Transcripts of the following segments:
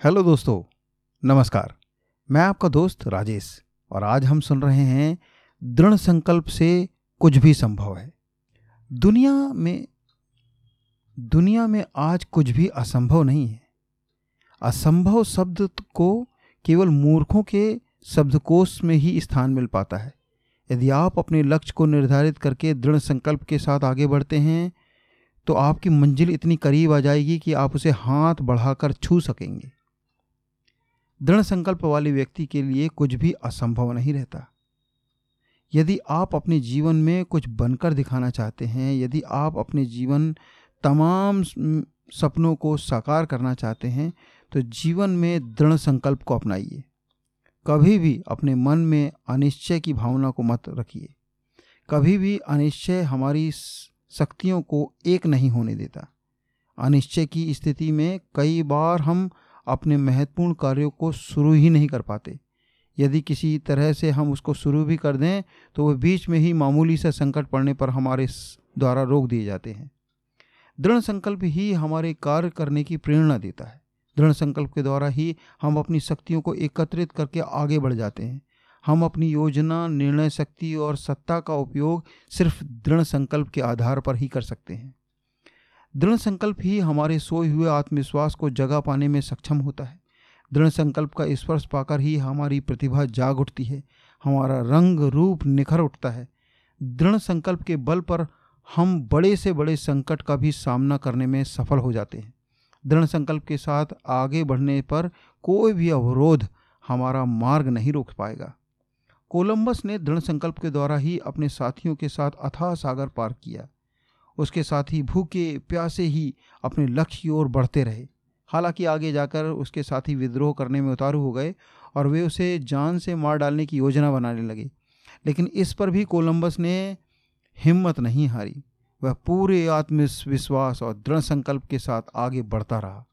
Hello दोस्तों, नमस्कार। मैं आपका दोस्त राजेश और आज हम सुन रहे हैं दृढ़ संकल्प से कुछ भी संभव है। दुनिया में दुनिया में आज कुछ भी असंभव नहीं है। असंभव शब्द को केवल मूर्खों के शब्दकोश में ही स्थान मिल पाता है। यदि आप अपने लक्ष्य को निर्धारित करके दृढ़ संकल्प के साथ आगे बढ़ते हैं तो आपकी मंजिल इतनी करीब आ जाएगी कि आप उसे हाथ बढ़ाकर छू सकेंगे। दृढ़ संकल्प वाले व्यक्ति के लिए कुछ भी असंभव नहीं रहता। यदि आप अपने जीवन में कुछ बनकर दिखाना चाहते हैं, यदि आप अपने जीवन तमाम सपनों को साकार करना चाहते हैं तो जीवन में दृढ़ संकल्प को अपनाइए। कभी भी अपने मन में अनिश्चय की भावना को मत रखिए। कभी भी अनिश्चय हमारी शक्तियों को एक नहीं होने देता। अनिश्चय की स्थिति में कई बार हम अपने महत्वपूर्ण कार्यों को शुरू ही नहीं कर पाते। यदि किसी तरह से हम उसको शुरू भी कर दें तो वह बीच में ही मामूली सा संकट पड़ने पर हमारे द्वारा रोक दिए जाते हैं। दृढ़ संकल्प ही हमारे कार्य करने की प्रेरणा देता है। दृढ़ संकल्प के द्वारा ही हम अपनी शक्तियों को एकत्रित करके आगे बढ़ जाते हैं। हम अपनी योजना, निर्णय शक्ति और सत्ता का उपयोग सिर्फ़ दृढ़ संकल्प के आधार पर ही कर सकते हैं। दृढ़ संकल्प ही हमारे सोए हुए आत्मविश्वास को जगा पाने में सक्षम होता है। दृढ़ संकल्प का स्पर्श पाकर ही हमारी प्रतिभा जाग उठती है, हमारा रंग रूप निखर उठता है। दृढ़ संकल्प के बल पर हम बड़े से बड़े संकट का भी सामना करने में सफल हो जाते हैं। दृढ़ संकल्प के साथ आगे बढ़ने पर कोई भी अवरोध हमारा मार्ग नहीं रोक पाएगा। कोलंबस ने दृढ़ संकल्प के द्वारा ही अपने साथियों के साथ अथाह सागर पार किया। उसके साथ ही भूखे प्यासे ही अपने लक्ष्य की ओर बढ़ते रहे। हालाँकि आगे जाकर उसके साथी विद्रोह करने में उतारू हो गए और वे उसे जान से मार डालने की योजना बनाने लगे। लेकिन इस पर भी कोलंबस ने हिम्मत नहीं हारी। वह पूरे आत्मविश्वास और दृढ़ संकल्प के साथ आगे बढ़ता रहा।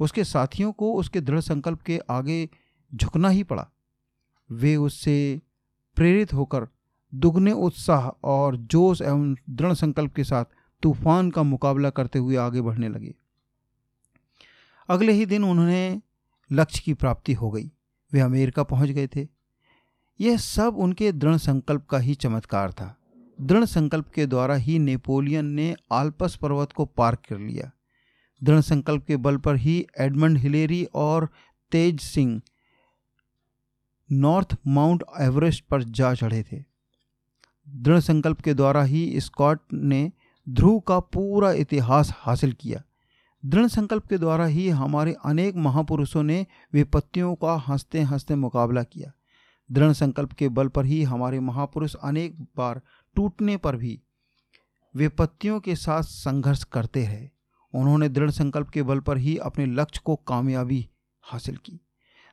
उसके साथियों को उसके दृढ़ संकल्प के आगे झुकना ही पड़ा। वे उससे प्रेरित होकर दुगने उत्साह और जोश एवं दृढ़ संकल्प के साथ तूफ़ान का मुकाबला करते हुए आगे बढ़ने लगे। अगले ही दिन उन्होंने लक्ष्य की प्राप्ति हो गई। वे अमेरिका पहुँच गए थे। यह सब उनके दृढ़ संकल्प का ही चमत्कार था। दृढ़ संकल्प के द्वारा ही नेपोलियन ने आल्पस पर्वत को पार कर लिया। दृढ़ संकल्प के बल पर ही एडमंड हिलेरी और Tej Singh north mount Everest पर जा चढ़े थे। दृढ़ संकल्प के द्वारा ही स्कॉट ने ध्रुव का पूरा इतिहास हासिल किया। दृढ़ संकल्प के द्वारा ही हमारे अनेक महापुरुषों ने विपत्तियों का हँसते हँसते मुकाबला किया। दृढ़ संकल्प के बल पर ही हमारे महापुरुष अनेक बार टूटने पर भी विपत्तियों के साथ संघर्ष करते रहे। उन्होंने दृढ़ संकल्प के बल पर ही अपने लक्ष्य को कामयाबी हासिल की।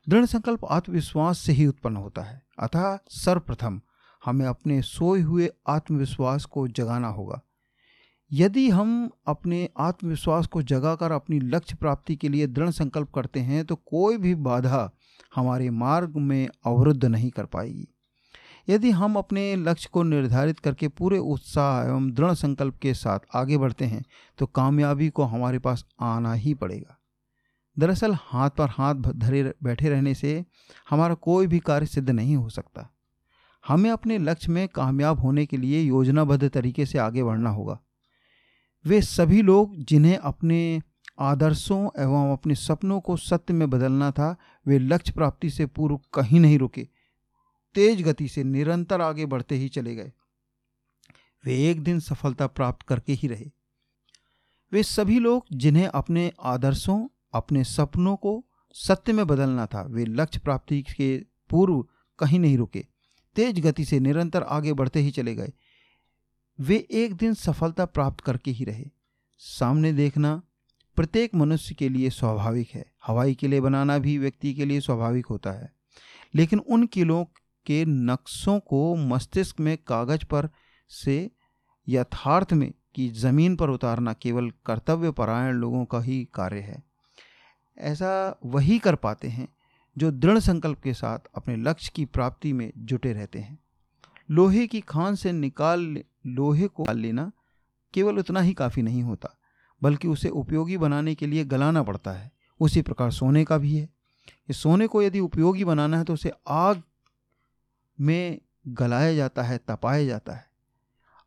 दृढ़ संकल्प आत्मविश्वास से ही उत्पन्न होता है। अतः सर्वप्रथम हमें अपने सोए हुए आत्मविश्वास को जगाना होगा। यदि हम अपने आत्मविश्वास को जगाकर अपनी लक्ष्य प्राप्ति के लिए दृढ़ संकल्प करते हैं तो कोई भी बाधा हमारे मार्ग में अवरुद्ध नहीं कर पाएगी। यदि हम अपने लक्ष्य को निर्धारित करके पूरे उत्साह एवं दृढ़ संकल्प के साथ आगे बढ़ते हैं तो कामयाबी को हमारे पास आना ही पड़ेगा। दरअसल हाथ पर हाथ धरे बैठे रहने से हमारा कोई भी कार्य सिद्ध नहीं हो सकता। हमें अपने लक्ष्य में कामयाब होने के लिए योजनाबद्ध तरीके से आगे बढ़ना होगा। वे सभी लोग जिन्हें अपने आदर्शों एवं अपने सपनों को सत्य में बदलना था, वे लक्ष्य प्राप्ति से पूर्व कहीं नहीं रुके। तेज गति से निरंतर आगे बढ़ते ही चले गए। वे एक दिन सफलता प्राप्त करके ही रहे। वे सभी लोग जिन्हें अपने आदर्शों, अपने सपनों को सत्य में बदलना था, वे लक्ष्य प्राप्ति के पूर्व कहीं नहीं रुके। तेज गति से निरंतर आगे बढ़ते ही चले गए। वे एक दिन सफलता प्राप्त करके ही रहे। सामने देखना, प्रत्येक मनुष्य के लिए स्वाभाविक है। हवाई किले बनाना भी व्यक्ति के लिए स्वाभाविक होता है। लेकिन उन किलों के नक्शों को मस्तिष्क में कागज़ पर से यथार्थ में कि ज़मीन पर उतारना केवल कर्तव्य परायण लोगों का ही कार्य है। ऐसा वही कर पाते हैं जो दृढ़ संकल्प के साथ अपने लक्ष्य की प्राप्ति में जुटे रहते हैं। लोहे की खान से निकाल लोहे को लेना केवल उतना ही काफ़ी नहीं होता, बल्कि उसे उपयोगी बनाने के लिए गलाना पड़ता है। उसी प्रकार सोने का भी है। इस सोने को यदि उपयोगी बनाना है तो उसे आग में गलाया जाता है, तपाया जाता है।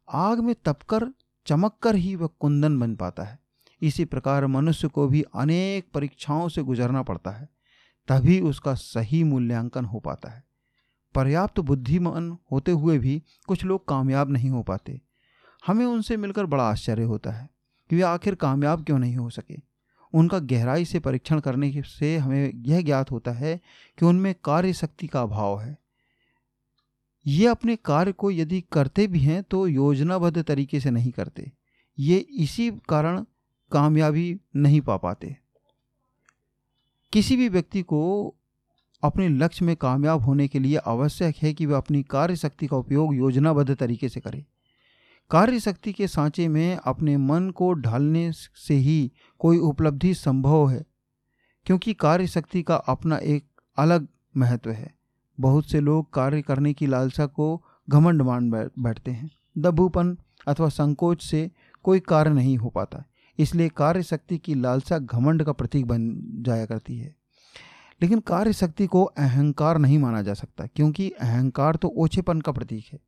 आग में तपकर चमक कर ही वह कुंदन बन पाता है। इसी प्रकार मनुष्य को भी अनेक परीक्षाओं से गुजरना पड़ता है। तभी उसका सही मूल्यांकन हो पाता है। पर्याप्त बुद्धिमान होते हुए भी कुछ लोग कामयाब नहीं हो पाते। हमें उनसे मिलकर बड़ा आश्चर्य होता है कि वे आखिर कामयाब क्यों नहीं हो सके। उनका गहराई से परीक्षण करने से हमें यह ज्ञात होता है कि उनमें कार्य शक्ति का अभाव है। ये अपने कार्य को यदि करते भी हैं तो योजनाबद्ध तरीके से नहीं करते। ये इसी कारण कामयाबी नहीं पा पाते। किसी भी व्यक्ति को अपने लक्ष्य में कामयाब होने के लिए आवश्यक है कि वह अपनी कार्य शक्ति का उपयोग योजनाबद्ध तरीके से करे। कार्य शक्ति के सांचे में अपने मन को ढालने से ही कोई उपलब्धि संभव है, क्योंकि कार्य शक्ति का अपना एक अलग महत्व है। बहुत से लोग कार्य करने की लालसा को घमंड मान बैठते हैं। दबूपन अथवा संकोच से कोई कार्य नहीं हो पाता। इसलिए कार्य शक्ति की लालसा घमंड का प्रतीक बन जाया करती है। लेकिन कार्य शक्ति को अहंकार नहीं माना जा सकता, क्योंकि अहंकार तो ओछेपन का प्रतीक है।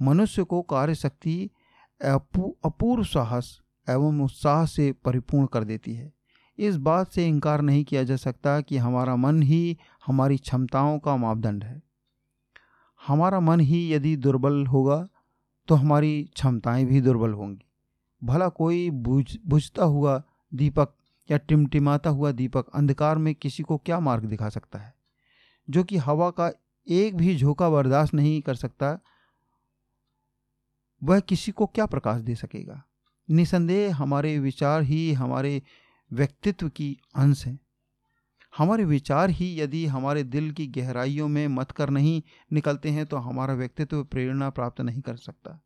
मनुष्य को कार्य शक्ति अपूर्व साहस एवं उत्साह से परिपूर्ण कर देती है। इस बात से इनकार नहीं किया जा सकता कि हमारा मन ही हमारी क्षमताओं का मापदंड है। हमारा मन ही यदि दुर्बल होगा तो हमारी क्षमताएँ भी दुर्बल होंगी। भला कोई बुझ, बुझता हुआ दीपक या टिमटिमाता हुआ दीपक अंधकार में किसी को क्या मार्ग दिखा सकता है? जो कि हवा का एक भी झोंका बर्दाश्त नहीं कर सकता, वह किसी को क्या प्रकाश दे सकेगा? निसंदेह हमारे विचार ही हमारे व्यक्तित्व की अंश हैं। हमारे विचार ही यदि हमारे दिल की गहराइयों में मत कर नहीं निकलते हैं तो हमारा व्यक्तित्व प्रेरणा प्राप्त नहीं कर सकता।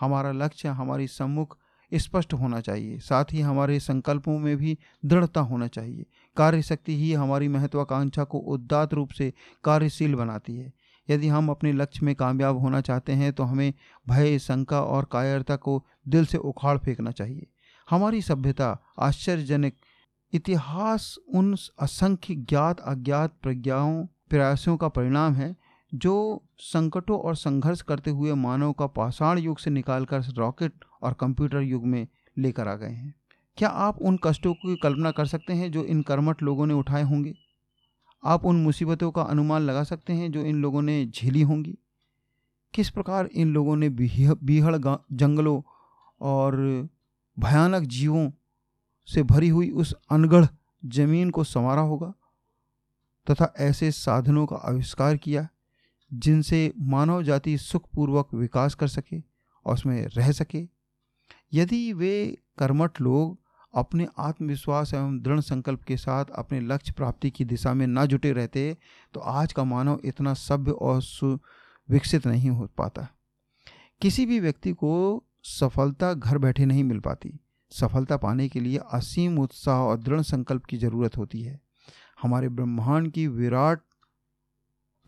हमारा लक्ष्य, हमारी सम्मुख स्पष्ट होना चाहिए। साथ ही हमारे संकल्पों में भी दृढ़ता होना चाहिए। कार्यशक्ति ही हमारी महत्वाकांक्षा को उदात रूप से कार्यशील बनाती है। यदि हम अपने लक्ष्य में कामयाब होना चाहते हैं तो हमें भय, शंका और कायरता को दिल से उखाड़ फेंकना चाहिए। हमारी सभ्यता आश्चर्यजनक, इतिहास उन असंख्य ज्ञात, अज्ञात प्रज्ञाओं, प्रयासों का परिणाम है, जो संकटों और संघर्ष करते हुए मानव का पाषाण युग से निकालकर रॉकेट और कंप्यूटर युग में लेकर आ गए हैं। क्या आप उन कष्टों की कल्पना कर सकते हैं जो इन कर्मठ लोगों ने उठाए होंगे? आप उन मुसीबतों का अनुमान लगा सकते हैं जो इन लोगों ने झेली होंगी? किस प्रकार इन लोगों ने बीहड़ जंगलों और भयानक जीवों से भरी हुई उस अनगढ़ ज़मीन को संवारा होगा? तथा ऐसे साधनों का आविष्कार किया जिनसे मानव जाति सुखपूर्वक विकास कर सके और उसमें रह सके? यदि वे कर्मठ लोग अपने आत्मविश्वास एवं दृढ़ संकल्प के साथ अपने लक्ष्य प्राप्ति की दिशा में न जुटे रहते तो आज का मानव इतना सभ्य और सुविकसित नहीं हो पाता। किसी भी व्यक्ति को सफलता घर बैठे नहीं मिल पाती। सफलता पाने के लिए असीम उत्साह और दृढ़ संकल्प की ज़रूरत होती है। हमारे ब्रह्मांड की विराट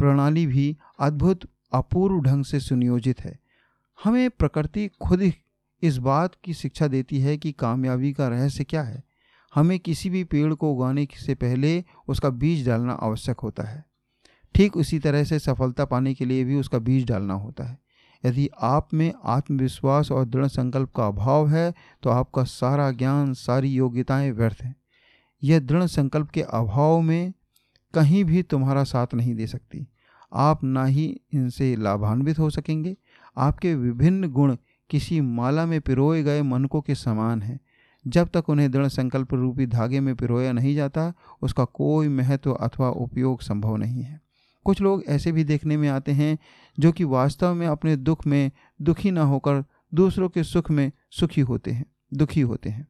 प्रणाली भी अद्भुत, अपूर्व ढंग से सुनियोजित है। हमें प्रकृति खुद इस बात की शिक्षा देती है कि कामयाबी का रहस्य क्या है। हमें किसी भी पेड़ को उगाने से पहले उसका बीज डालना आवश्यक होता है। ठीक उसी तरह से सफलता पाने के लिए भी उसका बीज डालना होता है। यदि आप में आत्मविश्वास और दृढ़ संकल्प का अभाव है तो आपका सारा ज्ञान, सारी योग्यताएँ व्यर्थ हैं। यह दृढ़ संकल्प के अभाव में कहीं भी तुम्हारा साथ नहीं दे सकती। आप ना ही इनसे लाभान्वित हो सकेंगे। आपके विभिन्न गुण किसी माला में पिरोए गए मनकों के समान हैं। जब तक उन्हें दृढ़ संकल्प रूपी धागे में पिरोया नहीं जाता, उसका कोई महत्व अथवा उपयोग संभव नहीं है। कुछ लोग ऐसे भी देखने में आते हैं, जो कि वास्तव में अपने दुख में दुखी न होकर दूसरों के सुख में सुखी होते हैं, दुखी होते हैं।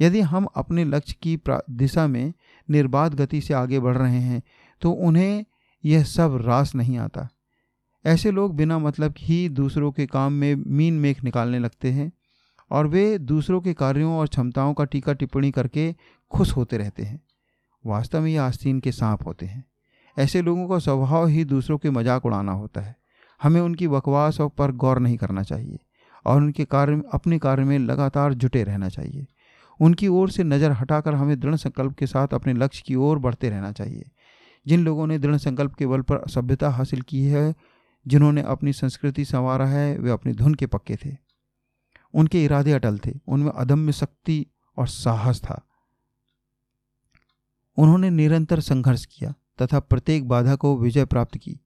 यदि हम अपने लक्ष्य की दिशा में निर्बाध गति से आगे बढ़ रहे हैं तो उन्हें यह सब रास नहीं आता। ऐसे लोग बिना मतलब ही दूसरों के काम में मीन मेख निकालने लगते हैं और वे दूसरों के कार्यों और क्षमताओं का टीका टिप्पणी करके खुश होते रहते हैं। वास्तव में ये आस्तीन के सांप होते हैं। ऐसे लोगों का स्वभाव ही दूसरों के मज़ाक उड़ाना होता है। हमें उनकी बकवास पर गौर नहीं करना चाहिए और उनके कार्य, अपने कार्य में लगातार जुटे रहना चाहिए। उनकी ओर से नज़र हटाकर हमें दृढ़ संकल्प के साथ अपने लक्ष्य की ओर बढ़ते रहना चाहिए। जिन लोगों ने दृढ़ संकल्प के बल पर सभ्यता हासिल की है जिन्होंने अपनी संस्कृति संवारा है, वे अपनी धुन के पक्के थे। उनके इरादे अटल थे। उनमें अदम्य शक्ति और साहस था। उन्होंने निरंतर संघर्ष किया तथा प्रत्येक बाधा को विजय प्राप्त की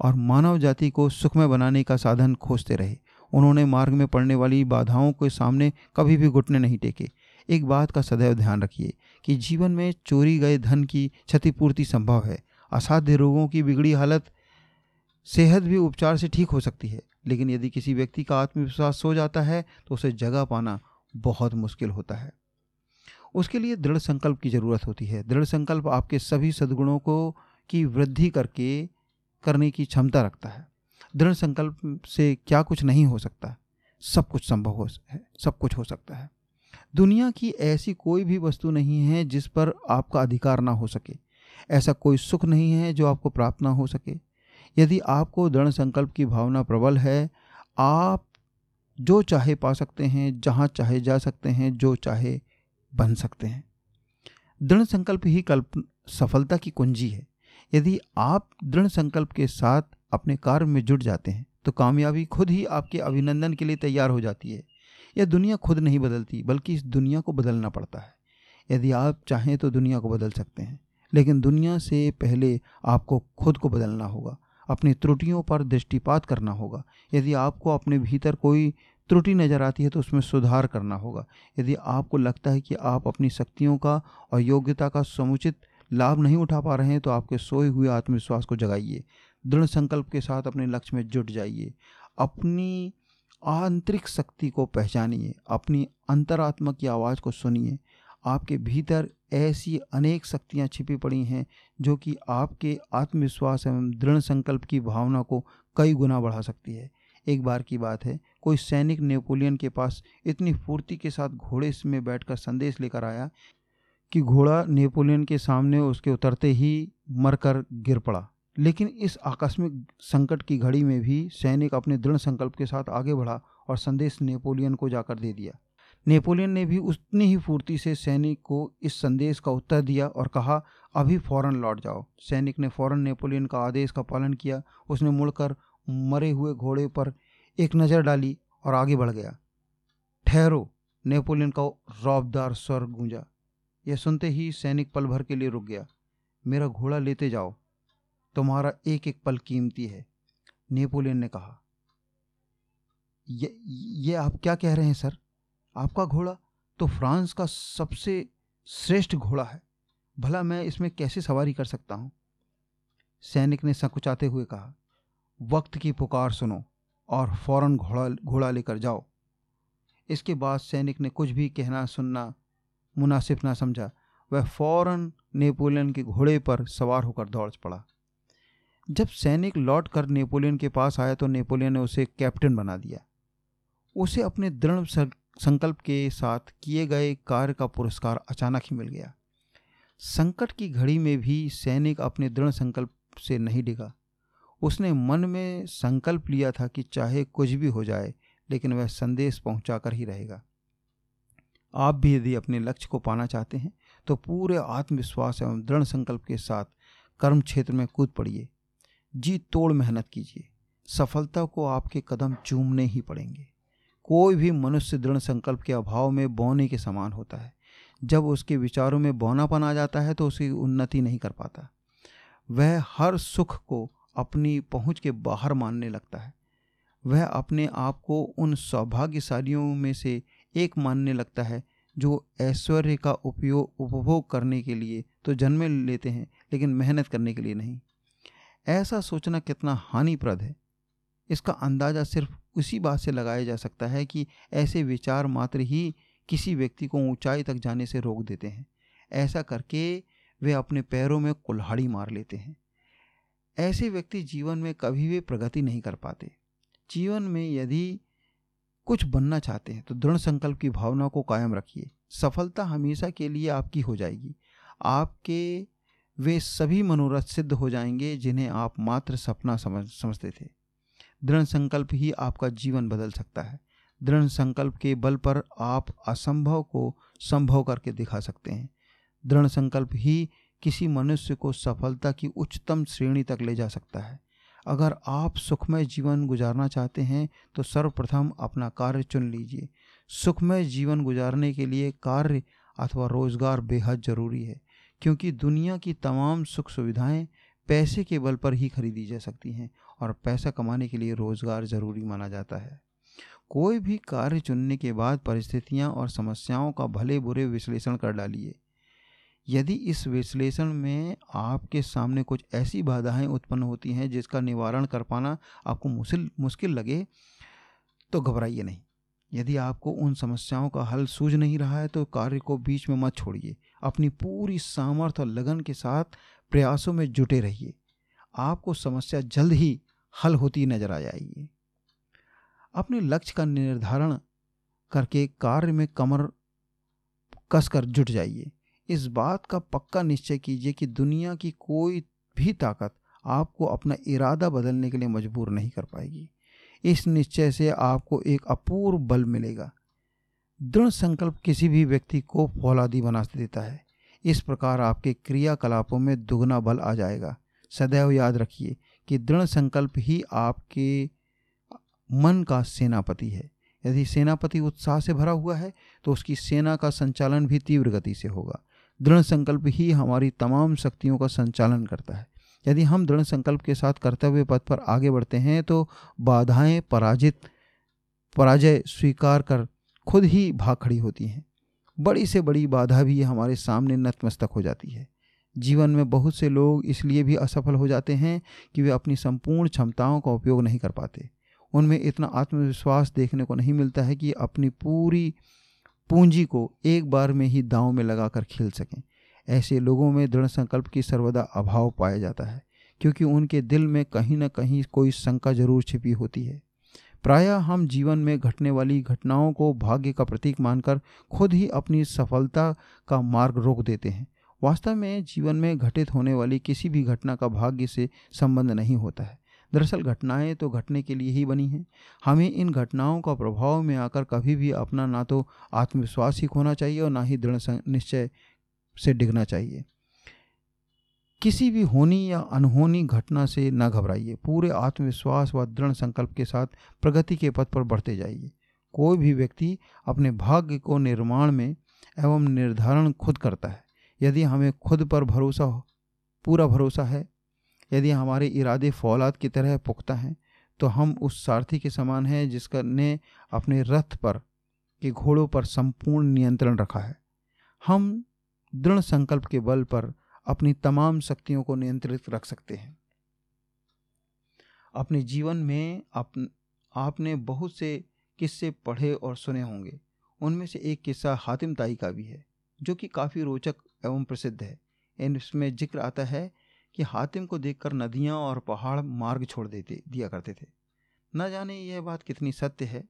और मानव जाति को सुखमय बनाने का साधन खोजते रहे। उन्होंने मार्ग में पड़ने वाली बाधाओं के सामने कभी भी घुटने नहीं टेके। एक बात का सदैव ध्यान रखिए कि जीवन में चोरी गए धन की क्षतिपूर्ति संभव है। असाध्य रोगों की बिगड़ी हालत सेहत भी उपचार से ठीक हो सकती है। लेकिन यदि किसी व्यक्ति का आत्मविश्वास सो जाता है तो उसे जगह पाना बहुत मुश्किल होता है। उसके लिए दृढ़ संकल्प की ज़रूरत होती है। दृढ़ संकल्प आपके सभी सद्गुणों को की वृद्धि करके करने की क्षमता रखता है। दृढ़ संकल्प से क्या कुछ नहीं हो सकता, सब कुछ संभव हो है, सब कुछ हो सकता है। दुनिया की ऐसी कोई भी वस्तु नहीं है जिस पर आपका अधिकार ना हो सके। ऐसा कोई सुख नहीं है जो आपको प्राप्त ना हो सके। यदि आपको दृढ़ संकल्प की भावना प्रबल है, आप जो चाहे पा सकते हैं, जहाँ चाहे जा सकते हैं, जो चाहे बन सकते हैं। दृढ़ संकल्प ही कल्प, सफलता की कुंजी है। यदि आप दृढ़ संकल्प के साथ अपने कार्य में जुट जाते हैं तो कामयाबी खुद ही आपके अभिनंदन के लिए तैयार हो जाती है। यह दुनिया खुद नहीं बदलती, बल्कि इस दुनिया को बदलना पड़ता है। यदि आप चाहें तो दुनिया को बदल सकते हैं, लेकिन दुनिया से पहले आपको खुद को बदलना होगा। अपनी त्रुटियों पर दृष्टिपात करना होगा। यदि आपको अपने भीतर कोई त्रुटि नज़र आती है तो उसमें सुधार करना होगा। यदि आपको लगता है कि आप अपनी शक्तियों का और योग्यता का समुचित लाभ नहीं उठा पा रहे हैं तो आपके सोए हुए आत्मविश्वास को जगाइए। दृढ़ संकल्प के साथ अपने लक्ष्य में जुट जाइए। अपनी आंतरिक शक्ति को पहचानिए। अपनी अंतरात्मा की आवाज़ को सुनिए। आपके भीतर ऐसी अनेक शक्तियाँ छिपी पड़ी हैं, जो कि आपके आत्मविश्वास एवं दृढ़ संकल्प की भावना को कई गुना बढ़ा सकती है। एक बार की बात है, कोई सैनिक नेपोलियन के पास इतनी फुर्ती के साथ घोड़े में बैठकर संदेश लेकर आया कि घोड़ा नेपोलियन के सामने उसके उतरते ही मरकर गिर पड़ा। लेकिन इस आकस्मिक संकट की घड़ी में भी सैनिक अपने दृढ़ संकल्प के साथ आगे बढ़ा और संदेश नेपोलियन को जाकर दे दिया। नेपोलियन ने भी उतनी ही फुर्ती से सैनिक को इस संदेश का उत्तर दिया और कहा अभी फ़ौरन लौट जाओ। सैनिक ने फ़ौरन नेपोलियन का आदेश का पालन किया। उसने मुड़कर मरे हुए घोड़े पर एक नज़र डाली और आगे बढ़ गया। ठहरो। नेपोलियन का रौबदार स्वर गूंजा। यह सुनते ही सैनिक पल भर के लिए रुक गया। मेरा घोड़ा लेते जाओ। तुम्हारा एक एक पल कीमती है। नेपोलियन ने कहा। ये, ये आप क्या कह रहे हैं सर? आपका घोड़ा तो फ्रांस का सबसे श्रेष्ठ घोड़ा है। भला मैं इसमें कैसे सवारी कर सकता हूँ? सैनिक ने संकुचाते हुए कहा, वक्त की पुकार सुनो और फ़ौरन घोड़ा घोड़ा लेकर जाओ। इसके बाद सैनिक ने कुछ भी कहना, सुनना, मुनासिब ना समझा, वह फ़ौरन नेपोलियन के घोड़े पर सवार होकर दौड़ पड़ा। जब सैनिक लौट कर नेपोलियन के पास आया तो नेपोलियन ने उसे कैप्टन बना दिया। उसे अपने दृढ़ संकल्प के साथ किए गए कार्य का पुरस्कार अचानक ही मिल गया। संकट की घड़ी में भी सैनिक अपने दृढ़ संकल्प से नहीं डिगा। उसने मन में संकल्प लिया था कि चाहे कुछ भी हो जाए, लेकिन वह संदेश पहुंचाकर ही रहेगा। आप भी यदि अपने लक्ष्य को पाना चाहते हैं तो पूरे आत्मविश्वास एवं दृढ़ संकल्प के साथ कर्म क्षेत्र में कूद पड़िए। जी तोड़ मेहनत कीजिए। सफलता को आपके कदम चूमने ही पड़ेंगे। कोई भी मनुष्य दृढ़ संकल्प के अभाव में बौने के समान होता है। जब उसके विचारों में बौनापन आ जाता है तो उसकी उन्नति नहीं कर पाता। वह हर सुख को अपनी पहुँच के बाहर मानने लगता है। वह अपने आप को उन सौभाग्यशालियों में से एक मानने लगता है, जो ऐश्वर्य का उपयोग, उपभोग करने के लिए तो जन्मे लेते हैं, लेकिन मेहनत करने के लिए नहीं। ऐसा सोचना कितना हानिप्रद है। इसका अंदाज़ा सिर्फ़ उसी बात से लगाया जा सकता है कि ऐसे विचार मात्र ही किसी व्यक्ति को ऊंचाई तक जाने से रोक देते हैं। ऐसा करके वे अपने पैरों में कुल्हाड़ी मार लेते हैं। ऐसे व्यक्ति जीवन में कभी भी प्रगति नहीं कर पाते। जीवन में यदि कुछ बनना चाहते हैं तो दृढ़ संकल्प की भावना को कायम रखिए। सफलता हमेशा के लिए आपकी हो जाएगी। आपके वे सभी मनोरथ सिद्ध हो जाएँगे जिन्हें आप मात्र सपना समझ, समझते थे। दृढ़ संकल्प ही आपका जीवन बदल सकता है। दृढ़ संकल्प के बल पर आप असंभव को संभव करके दिखा सकते हैं। दृढ़ संकल्प ही किसी मनुष्य को सफलता की उच्चतम श्रेणी तक ले जा सकता है। अगर आप सुखमय जीवन गुजारना चाहते हैं तो सर्वप्रथम अपना कार्य चुन लीजिए। सुखमय जीवन गुजारने के लिए कार्य अथवा रोज़गार बेहद ज़रूरी है, क्योंकि दुनिया की तमाम सुख सुविधाएँ पैसे के बल पर ही खरीदी जा सकती हैं और पैसा कमाने के लिए रोज़गार ज़रूरी माना जाता है। कोई भी कार्य चुनने के बाद परिस्थितियाँ और समस्याओं का भले बुरे विश्लेषण कर डालिए। यदि इस विश्लेषण में आपके सामने कुछ ऐसी बाधाएँ उत्पन्न होती हैं जिसका निवारण कर पाना आपको मुश्किल मुश्किल लगे तो घबराइए नहीं। यदि आपको उन समस्याओं का हल सूझ नहीं रहा है तो कार्य को बीच में मत छोड़िए। अपनी पूरी सामर्थ्य और लगन के साथ प्रयासों में जुटे रहिए। आपको समस्या जल्द ही हल होती नज़र आ जाएगी। अपने लक्ष्य का निर्धारण करके कार्य में कमर कसकर जुट जाइए। इस बात का पक्का निश्चय कीजिए कि दुनिया की कोई भी ताकत आपको अपना इरादा बदलने के लिए मजबूर नहीं कर पाएगी। इस निश्चय से आपको एक अपूर्व बल मिलेगा। दृढ़ संकल्प किसी भी व्यक्ति को फौलादी बना देता है। इस प्रकार आपके क्रियाकलापों में दुगना बल आ जाएगा। सदैव याद रखिए कि दृढ़ संकल्प ही आपके मन का सेनापति है। यदि सेनापति उत्साह से भरा हुआ है तो उसकी सेना का संचालन भी तीव्र गति से होगा। दृढ़ संकल्प ही हमारी तमाम शक्तियों का संचालन करता है। यदि हम दृढ़ संकल्प के साथ कर्तव्य पथ पर आगे बढ़ते हैं तो बाधाएँ पराजित, पराजय स्वीकार कर खुद ही भाग खड़ी होती हैं। बड़ी से बड़ी बाधा भी हमारे सामने नतमस्तक हो जाती है। जीवन में बहुत से लोग इसलिए भी असफल हो जाते हैं कि वे अपनी संपूर्ण क्षमताओं का उपयोग नहीं कर पाते। उनमें इतना आत्मविश्वास देखने को नहीं मिलता है कि अपनी पूरी पूंजी को एक बार में ही दांव में लगाकर खेल सकें। ऐसे लोगों में दृढ़ संकल्प की सर्वदा अभाव पाया जाता है, क्योंकि उनके दिल में कहीं ना कहीं कोई शंका ज़रूर छिपी होती है। प्रायः हम जीवन में घटने वाली घटनाओं को भाग्य का प्रतीक मानकर खुद ही अपनी सफलता का मार्ग रोक देते हैं। वास्तव में जीवन में घटित होने वाली किसी भी घटना का भाग्य से संबंध नहीं होता है। दरअसल घटनाएँ तो घटने के लिए ही बनी हैं। हमें इन घटनाओं का प्रभाव में आकर कभी भी अपना ना तो आत्मविश्वास ही खोना चाहिए और ना ही दृढ़ निश्चय से डिगना चाहिए। किसी भी होनी या अनहोनी घटना से न घबराइए। पूरे आत्मविश्वास व दृढ़ संकल्प के साथ प्रगति के पथ पर बढ़ते जाइए। कोई भी व्यक्ति अपने भाग्य को निर्माण में एवं निर्धारण खुद करता है। यदि हमें खुद पर भरोसा हो, पूरा भरोसा है, यदि हमारे इरादे फौलाद की तरह पुख्ता हैं तो हम उस सारथी के समान हैं जिसका ने अपने रथ पर, के घोड़ों पर संपूर्ण नियंत्रण रखा है। हम दृढ़ संकल्प के बल पर अपनी तमाम शक्तियों को नियंत्रित रख सकते हैं। अपने जीवन में आप, आपने बहुत से किस्से पढ़े और सुने होंगे। उनमें से एक किस्सा हातिम ताई का भी है जो कि काफ़ी रोचक एवं प्रसिद्ध है। इसमें ज़िक्र आता है कि हातिम को देखकर नदियाँ और पहाड़ मार्ग छोड़ देते दिया करते थे। न जाने यह बात कितनी सत्य है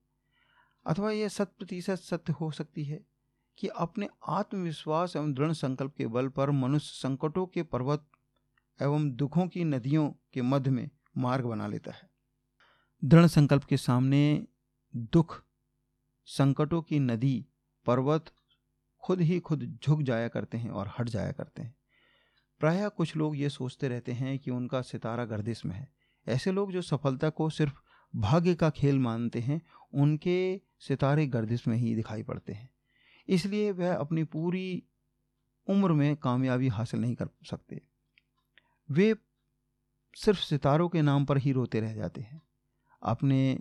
अथवा यह शत प्रतिशत सत्य हो सकती है। कि अपने आत्मविश्वास एवं दृढ़ संकल्प के बल पर मनुष्य संकटों के पर्वत एवं दुखों की नदियों के मध्य में मार्ग बना लेता है। दृढ़ संकल्प के सामने दुख, संकटों की नदी, पर्वत खुद ही खुद झुक जाया करते हैं और हट जाया करते हैं। प्रायः कुछ लोग ये सोचते रहते हैं कि उनका सितारा गर्दिश में है। ऐसे लोग जो सफलता को सिर्फ़ भाग्य का खेल मानते हैं, उनके सितारे गर्दिश में ही दिखाई पड़ते हैं। इसलिए वह अपनी पूरी उम्र में कामयाबी हासिल नहीं कर सकते। वे सिर्फ़ सितारों के नाम पर ही रोते रह जाते हैं। अपने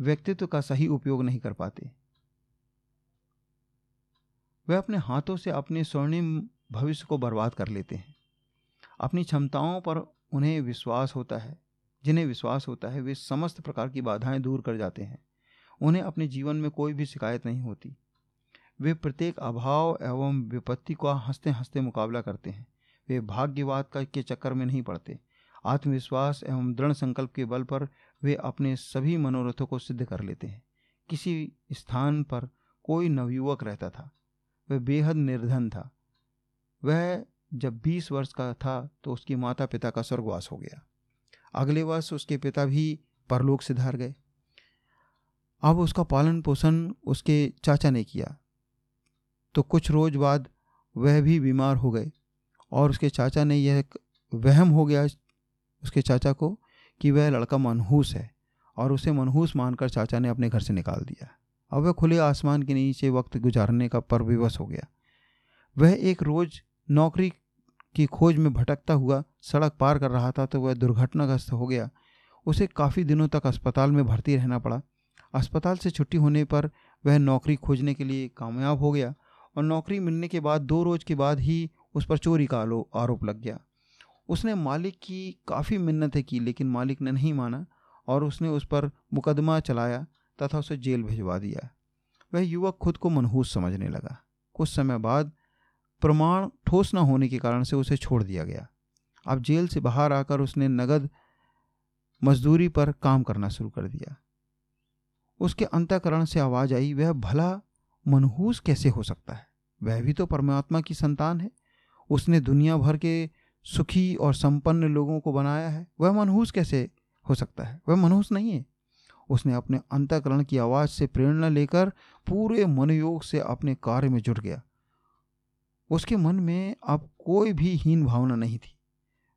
व्यक्तित्व का सही उपयोग नहीं कर पाते। वे अपने हाथों से अपने स्वर्णिम भविष्य को बर्बाद कर लेते हैं। अपनी क्षमताओं पर उन्हें विश्वास होता है, जिन्हें विश्वास होता है, वे समस्त प्रकार की बाधाएँ दूर कर जाते हैं। उन्हें अपने जीवन में कोई भी शिकायत नहीं होती। वे प्रत्येक अभाव एवं विपत्ति का हँसते हँसते मुकाबला करते हैं। वे भाग्यवाद का के चक्कर में नहीं पड़ते। आत्मविश्वास एवं दृढ़ संकल्प के बल पर वे अपने सभी मनोरथों को सिद्ध कर लेते हैं। किसी स्थान पर कोई नवयुवक रहता था। वह बेहद निर्धन था। वह जब 20 वर्ष का था तो उसकी माता पिता का स्वर्गवास हो गया। अगले वर्ष उसके पिता भी परलोक से धार गए। अब उसका पालन पोषण उसके चाचा ने किया। तो कुछ रोज बाद वह भी बीमार हो गए और उसके चाचा ने यह वहम हो गया उसके चाचा को कि वह लड़का मनहूस है और उसे मनहूस मानकर चाचा ने अपने घर से निकाल दिया। अब वह खुले आसमान के नीचे वक्त गुजारने का पर विवश हो गया। वह एक रोज नौकरी की खोज में भटकता हुआ सड़क पार कर रहा था तो वह दुर्घटनाग्रस्त हो गया। उसे काफ़ी दिनों तक अस्पताल में भर्ती रहना पड़ा। अस्पताल से छुट्टी होने पर वह नौकरी खोजने के लिए कामयाब हो गया और नौकरी मिलने के बाद, दो रोज के बाद ही उस पर चोरी का आरोप लग गया। उसने मालिक की काफ़ी मिन्नतें की, लेकिन मालिक ने नहीं माना और उसने उस पर मुकदमा चलाया तथा उसे जेल भिजवा दिया। वह युवक खुद को मनहूस समझने लगा। कुछ समय बाद प्रमाण ठोस न होने के कारण से उसे छोड़ दिया गया। अब जेल से बाहर आकर उसने नगद मजदूरी पर काम करना शुरू कर दिया। उसके अंतकरण से आवाज़ आई, वह भला, मनहूस कैसे हो सकता है? वह भी तो परमात्मा की संतान है। उसने दुनिया भर के सुखी और संपन्न लोगों को बनाया है। वह मनहूस कैसे हो सकता है? वह मनहूस नहीं है। उसने अपने अंतकरण की आवाज़ से प्रेरणा लेकर पूरे मनयोग से अपने कार्य में जुट गया। उसके मन में अब कोई भी हीन भावना नहीं थी।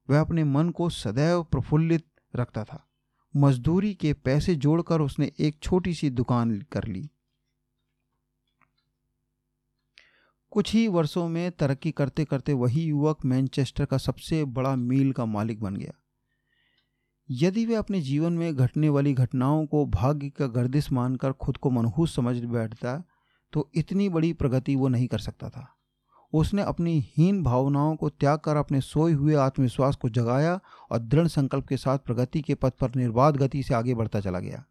वह अपने मन को सदैव प्रफुल्लित रखता था। मजदूरी के पैसे जोड़कर उसने एक छोटी सी दुकान कर ली। कुछ ही वर्षों में तरक्की करते करते वही युवक मैनचेस्टर का सबसे बड़ा मील का मालिक बन गया। यदि वे अपने जीवन में घटने वाली घटनाओं को भाग्य का गर्दिश मानकर खुद को मनहूस समझ बैठता तो इतनी बड़ी प्रगति वो नहीं कर सकता था। उसने अपनी हीन भावनाओं को त्याग कर अपने सोए हुए आत्मविश्वास को जगाया और दृढ़ संकल्प के साथ प्रगति के पथ पर निर्बाध गति से आगे बढ़ता चला गया।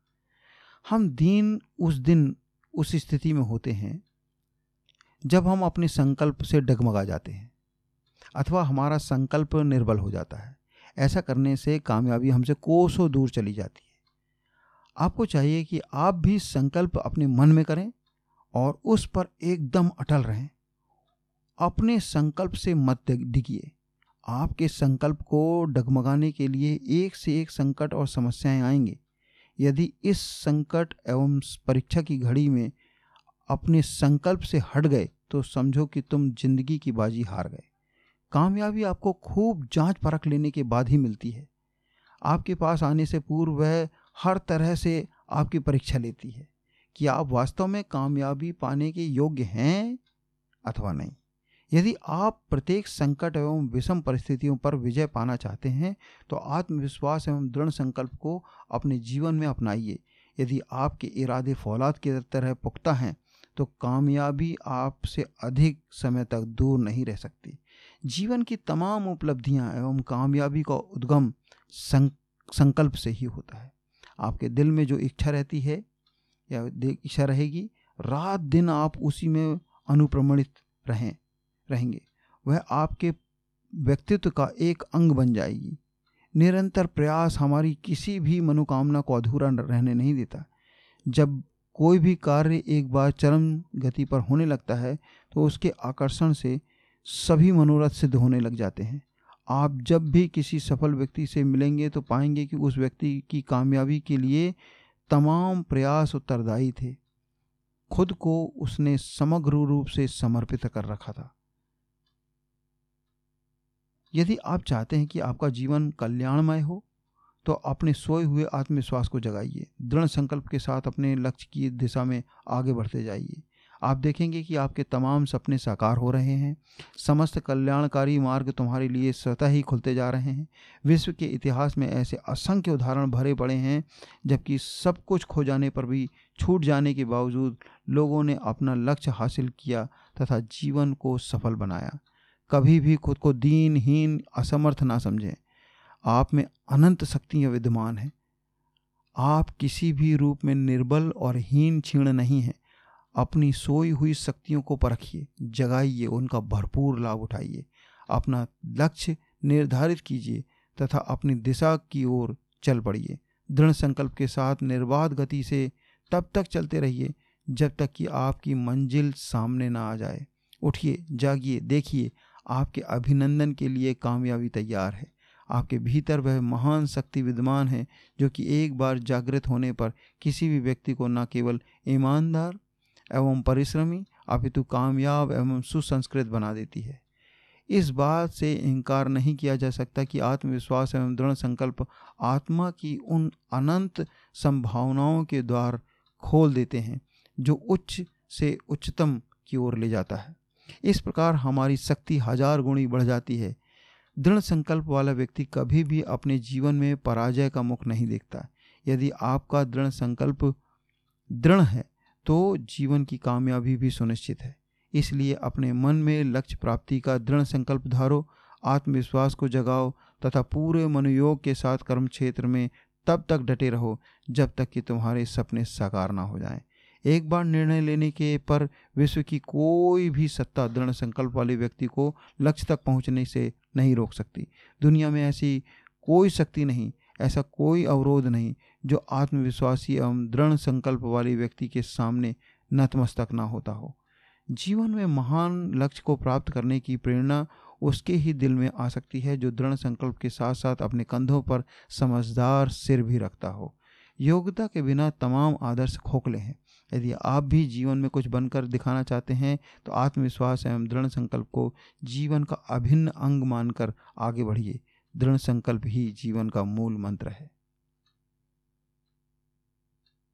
हम दीन उस दिन उस स्थिति में होते हैं जब हम अपने संकल्प से डगमगा जाते हैं, अथवा हमारा संकल्प निर्बल हो जाता है, ऐसा करने से कामयाबी हमसे कोसों दूर चली जाती है। आपको चाहिए कि आप भी संकल्प अपने मन में करें और उस पर एकदम अटल रहें। अपने संकल्प से मत डिगिए आपके संकल्प को डगमगाने के लिए एक से एक संकट और समस्याएँ आएँगे। यदि इस संकट एवं परीक्षा की घड़ी में अपने संकल्प से हट गए तो समझो कि तुम ज़िंदगी की बाजी हार गए। कामयाबी आपको खूब जाँच परख लेने के बाद ही मिलती है। आपके पास आने से पूर्व वह हर तरह से आपकी परीक्षा लेती है कि आप वास्तव में कामयाबी पाने के योग्य हैं अथवा नहीं। यदि आप प्रत्येक संकट एवं विषम परिस्थितियों पर विजय पाना चाहते हैं तो आत्मविश्वास एवं दृढ़ संकल्प को अपने जीवन में अपनाइए। यदि आपके इरादे फौलाद की तरह पुख्ता हैं तो कामयाबी आपसे अधिक समय तक दूर नहीं रह सकती। जीवन की तमाम उपलब्धियाँ एवं कामयाबी का उद्गम संकल्प से ही होता है। आपके दिल में जो इच्छा रहती है, या इच्छा रहेगी, रात दिन आप उसी में अनुप्रमणित रहें, रहेंगे। वह आपके व्यक्तित्व का एक अंग बन जाएगी। निरंतर प्रयास हमारी किसी भी मनोकामना को अधूरा रहने नहीं देता। जब कोई भी कार्य एक बार चरम गति पर होने लगता है तो उसके आकर्षण से सभी मनोरथ सिद्ध होने लग जाते हैं। आप जब भी किसी सफल व्यक्ति से मिलेंगे तो पाएँगे कि उस व्यक्ति की कामयाबी के लिए तमाम प्रयास उत्तरदायी थे। खुद को उसने समग्र रूप से समर्पित कर रखा था। यदि आप चाहते हैं कि आपका जीवन कल्याणमय हो तो अपने सोए हुए आत्मविश्वास को जगाइए। दृढ़ संकल्प के साथ अपने लक्ष्य की दिशा में आगे बढ़ते जाइए। आप देखेंगे कि आपके तमाम सपने साकार हो रहे हैं। समस्त कल्याणकारी मार्ग तुम्हारे लिए स्वतः ही खुलते जा रहे हैं। विश्व के इतिहास में ऐसे असंख्य उदाहरण भरे पड़े हैं, जबकि सब कुछ खो जाने पर भी, छूट जाने के बावजूद लोगों ने अपना लक्ष्य हासिल किया तथा जीवन को सफल बनाया। कभी भी खुद को दीनहीन, असमर्थ ना समझें। आप में अनंत शक्तियाँ विद्यमान हैं। आप किसी भी रूप में निर्बल और हीन क्षीण नहीं हैं। अपनी सोई हुई शक्तियों को परखिए, जगाइए, उनका भरपूर लाभ उठाइए। अपना लक्ष्य निर्धारित कीजिए तथा अपनी दिशा की ओर चल पड़िए। दृढ़ संकल्प के साथ निर्बाध गति से तब तक चलते रहिए, जब तक कि आपकी मंजिल सामने ना आ जाए। उठिए, जागिए, देखिए, आपके अभिनंदन के लिए कामयाबी तैयार है। आपके भीतर वह महान शक्ति विद्यमान है, जो कि एक बार जागृत होने पर किसी भी व्यक्ति को न केवल ईमानदार एवं परिश्रमी, अपितु कामयाब एवं सुसंस्कृत बना देती है। इस बात से इनकार नहीं किया जा सकता कि आत्मविश्वास एवं दृढ़ संकल्प आत्मा की उन अनंत संभावनाओं के द्वार खोल देते हैं, जो उच्च से उच्चतम की ओर ले जाता है। इस प्रकार हमारी शक्ति हज़ार गुणी बढ़ जाती है। दृढ़ संकल्प वाला व्यक्ति कभी भी अपने जीवन में पराजय का मुख नहीं देखता यदि आपका दृढ़ संकल्प दृढ़ है तो जीवन की कामयाबी भी सुनिश्चित है इसलिए अपने मन में लक्ष्य प्राप्ति का दृढ़ संकल्प धारो, आत्मविश्वास को जगाओ तथा पूरे मनोयोग के साथ कर्म क्षेत्र में तब तक डटे रहो जब तक कि तुम्हारे सपने साकार ना हो जाएँ। एक बार निर्णय लेने के पर विश्व की कोई भी सत्ता दृढ़ संकल्प वाले व्यक्ति को लक्ष्य तक पहुँचने से नहीं रोक सकती। दुनिया में ऐसी कोई शक्ति नहीं, ऐसा कोई अवरोध नहीं, जो आत्मविश्वासी एवं दृढ़ संकल्प वाले व्यक्ति के सामने नतमस्तक ना होता हो। जीवन में महान लक्ष्य को प्राप्त करने की प्रेरणा उसके ही दिल में आ सकती है, जो दृढ़ संकल्प के साथ साथ अपने कंधों पर समझदार सिर भी रखता हो। योग्यता के बिना तमाम आदर्श खोखले हैं। यदि आप भी जीवन में कुछ बनकर दिखाना चाहते हैं तो आत्मविश्वास एवं दृढ़ संकल्प को जीवन का अभिन्न अंग मानकर आगे बढ़िए। दृढ़ संकल्प ही जीवन का मूल मंत्र है।